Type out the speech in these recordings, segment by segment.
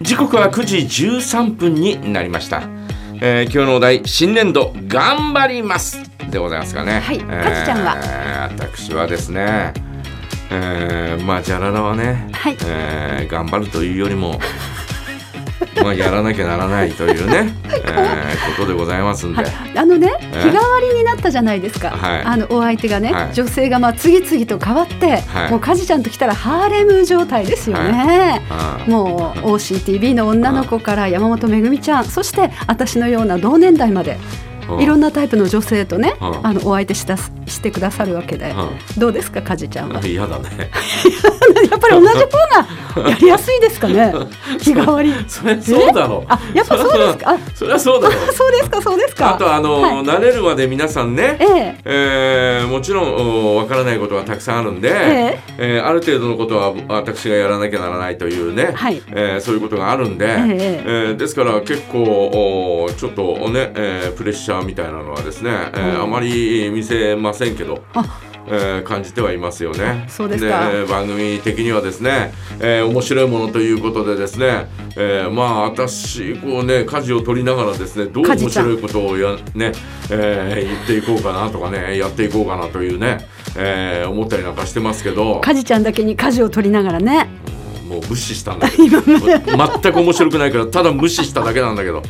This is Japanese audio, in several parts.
時刻は9時13分になりました、えー今日のお題新年度頑張りますでございますかね。はいえーかずちゃんは？私はですねえーまあじゃららはね、はい。えー頑張るというよりもまあやらなきゃならないというね、えーことでございますんで、はい、あのねえ日替わりになったじゃないですか、はい。あのお相手がね、はい。女性がまあ次々と変わって、はい。もうカジちゃんと来たらハーレム状態ですよね。もう OCTV の女の子から山本めぐみちゃんそして私のような同年代までうんいろんなタイプの女性とねうん。あのお相手したしてくださるわけで。うどうですかカジちゃんは？ん 嫌だね。やっぱり同じ方がやりやすいですかね？日替わり。それそうだろう。あやっぱそうですか？あそれはそうだろう。そうですかそうですか？あとあの、はい。慣れるまで皆さんね、ええ。えーもちろんおわからないことはたくさんあるんで、ええ。ーある程度のことは私がやらなきゃならないというね、はい。えーそういうことがあるんで、ええ。えーですから結構おちょっとね、えープレッシャーみたいなのはですね、えーうんあまり見せませんけど。あ。えー感じてはいますよね。そうですか。えー番組的にはですね、えー面白いものということでですね、えーまあ私こうね舵を取りながらですねどう面白いことをやね、えー言っていこうかなとかねやっていこうかなというね、えー思ったりなんかしてますけど、カジちゃんだけに舵を取りながらねもう無視したんだけど。全く面白くないからただ無視しただけなんだけど、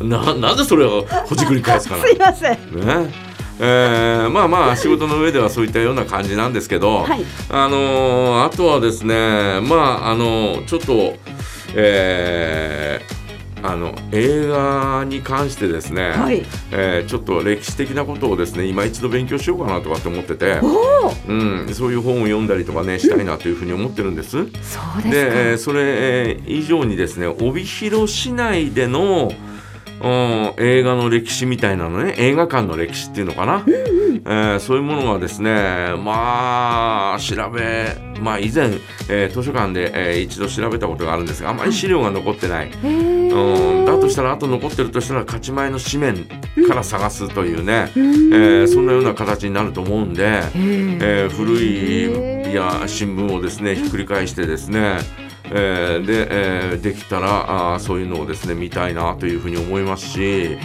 うん？ななんでそれをほじくり返すかな。すいません。ね？えーまあまあ仕事の上ではそういったような感じなんですけど、はい。あのーあとはですねまああのちょっとえーあの映画に関してですね、はい。えーちょっと歴史的なことをですね今一度勉強しようかなとかって思ってて、うん、そういう本を読んだりとかねしたいなというふうに思ってるんです。そうですか。で、えーそれえー以上にですね帯広市内での、うん、映画の歴史みたいなのね。映画館の歴史っていうのかな、えーそういうものがですねまあ調べまあ以前、えー図書館で、えー一度調べたことがあるんですがあまり資料が残ってない、うん、だとしたらあと残ってるとしたら勝ち前の紙面から探すというね、うん。えーそんなような形になると思うんで。えー古へーいや新聞をですねひっくり返してですね、えーで、えーできたらあーそういうのをですね見たいなというふうに思いますし。へ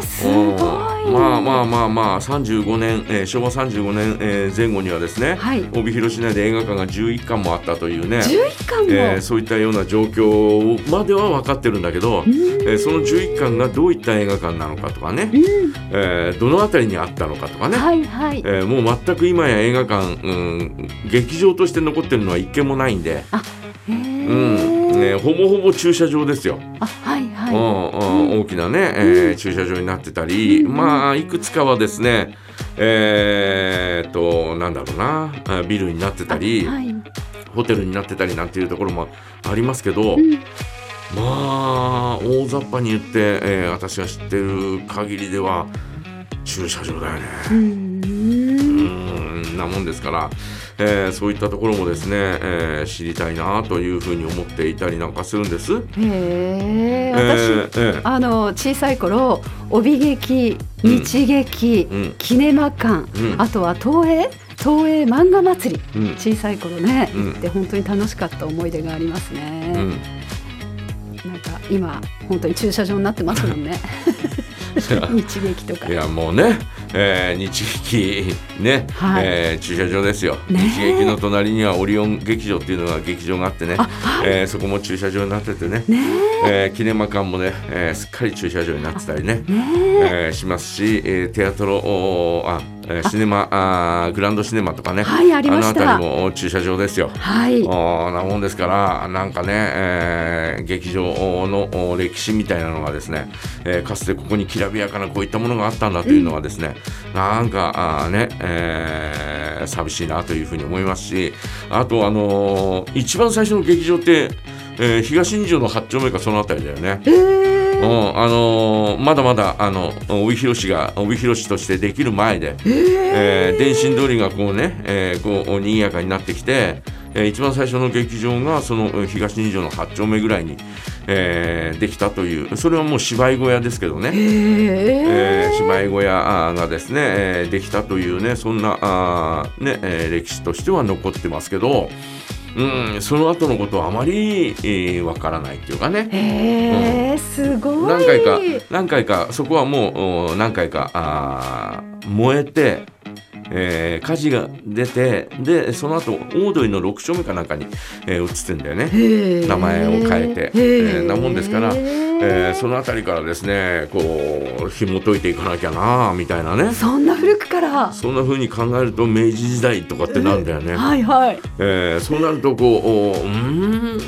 ーすごい。うん。まあまあまあまあ35年、えー昭和35年、えー前後にはですね、はい。帯広市内で映画館が11館もあったというね、11巻も、えーそういったような状況までは分かってるんだけど、うん。えーその11館がどういった映画館なのかとかね、うん。えーどの辺りにあったのかとかね、はいはい。えーもう全く今や映画館、うん、劇場として残ってるのは一軒もないんで、へうん。ーね、ほぼほぼ駐車場ですよ、あはいはうんうん。大きなね、えー駐車場になってたり、うんまあいくつかはですねえーっとなんだろうなあビルになってたいり、はい。ホテルになってたりなんていうところもありますけど、うん。まあ大雑把に言って、えー私が知ってる限りでは駐車場だよね。うんなもんですから、えーそういったところもですね、えー知りたいなというふうに思っていたりなんかするんです。へええ私、ーえー。あの小さい頃帯劇日劇、うん。キネマ館、うん。あとは東映東映漫画祭りうん。小さい頃ね、うん。行って本当に楽しかった思い出がありますね、うん。なんか今本当に駐車場になってますもんね 日劇とか。いやもうね、えー日劇ね、はい。えー駐車場ですよ、ねえ。日劇の隣にはオリオン劇場っていうのが劇場があってね。あ、はい。えーそこも駐車場になっててね。ねえ。ーキネマ館もね、えーすっかり駐車場になってたりね。えねえ。ーしますし、えーテアトロあ、えーシネマあーグランドシネマとかね、はいありましたの辺りも駐車場ですよ。はいおーなもんですからなんかね、えー劇場のお歴史みたいなのがですね、えーかつてここにきらびやかなこういったものがあったんだというのはですね、なんかあーね、えー寂しいなというふうに思いますしあとあのー一番最初の劇場って、えー東二条の8丁目かその辺りだよね。えーうんあのーまだまだあの帯広市が帯広市としてできる前で、えー。電信通りがこうね、えーこう賑やかになってきて、えー一番最初の劇場がそのうん東二条の8丁目ぐらいに、えーできたというそれはもう芝居小屋ですけどね、ええー芝居小屋がですね、えーできたというねそんなあー、ねえー歴史としては残ってますけどうん、その後のことはあまりわ、えー、からないっていうかね。へえ、うん、すごい。何回か何回かそこはもう何回かあ燃えて。えー、火事が出てでその後オードリーの6丁目かなんかに、えー、移ってんだよね。名前を変えて、えー、なもんですから、えー、その辺りからですねこう紐解いていかなきゃなみたいなね。そんな古くから。そんなふうに考えると明治時代とかってなんだよね、えー、はいはい、えー、そうなるとこううん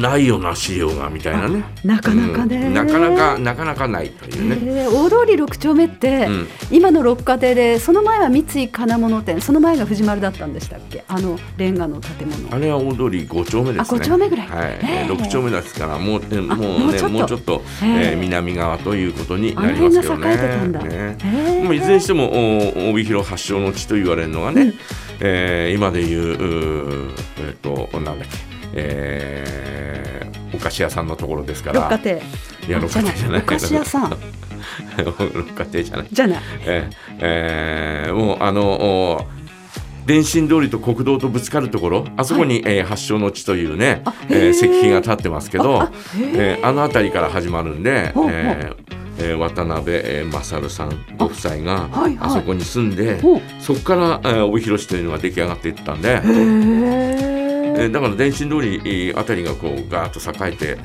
ないよな資料がみたいなね。なかなかね、うん、なかなかなかなかないというね、えー、大通り6丁目って、うん、今の六花亭でその前は三井金物店その前が藤丸だったんでしたっけ？あのレンガの建物。あれは大通り5丁目ですね。あ5丁目ぐらい、はい。えー、6丁目ですからもうもうねもうちょっと、えー、南側ということになりますけどねね、もういずれにしても帯広発祥の地と言われるのがね、うん、えー、今でいううえっ、ー、となんだっけえー、お菓子屋さんのところですから。六花亭。いや六花亭じゃない。お菓子屋さん。六花亭じゃない。じゃない。えー、えー、もうあの電信通りと国道とぶつかるところ。あそこに、はい、えー、発祥の地というね、えー、石碑が立ってますけどあ,、えー、あの辺りから始まるんで、ほうほう。えーえー、渡辺、えー、勝さんご夫妻があはいはい、あそこに住んでそこから、えー、帯広市というのが出来上がっていったんで。え、だから電信通りあたりがこうガーッと栄えて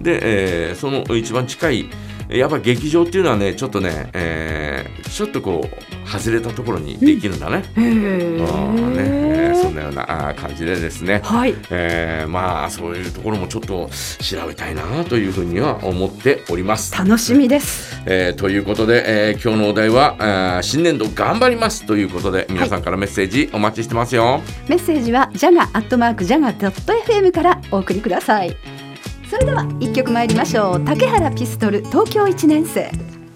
で、えー、その一番近いやっぱ劇場っていうのはねちょっとね、えー、ちょっとこう外れたところにできるんだね。うん、ね、えー、そんなような感じでですね、はいえー、まあそういうところもちょっと調べたいなというふうには思っております。楽しみです。えー、ということで、えー、今日のお題はあ新年度頑張りますということで皆さんからメッセージお待ちしてますよ。はい、メッセージはジャガアットマークジャガドット FM からお送りください。それでは一曲参りましょう。竹原ピストル東京一年生。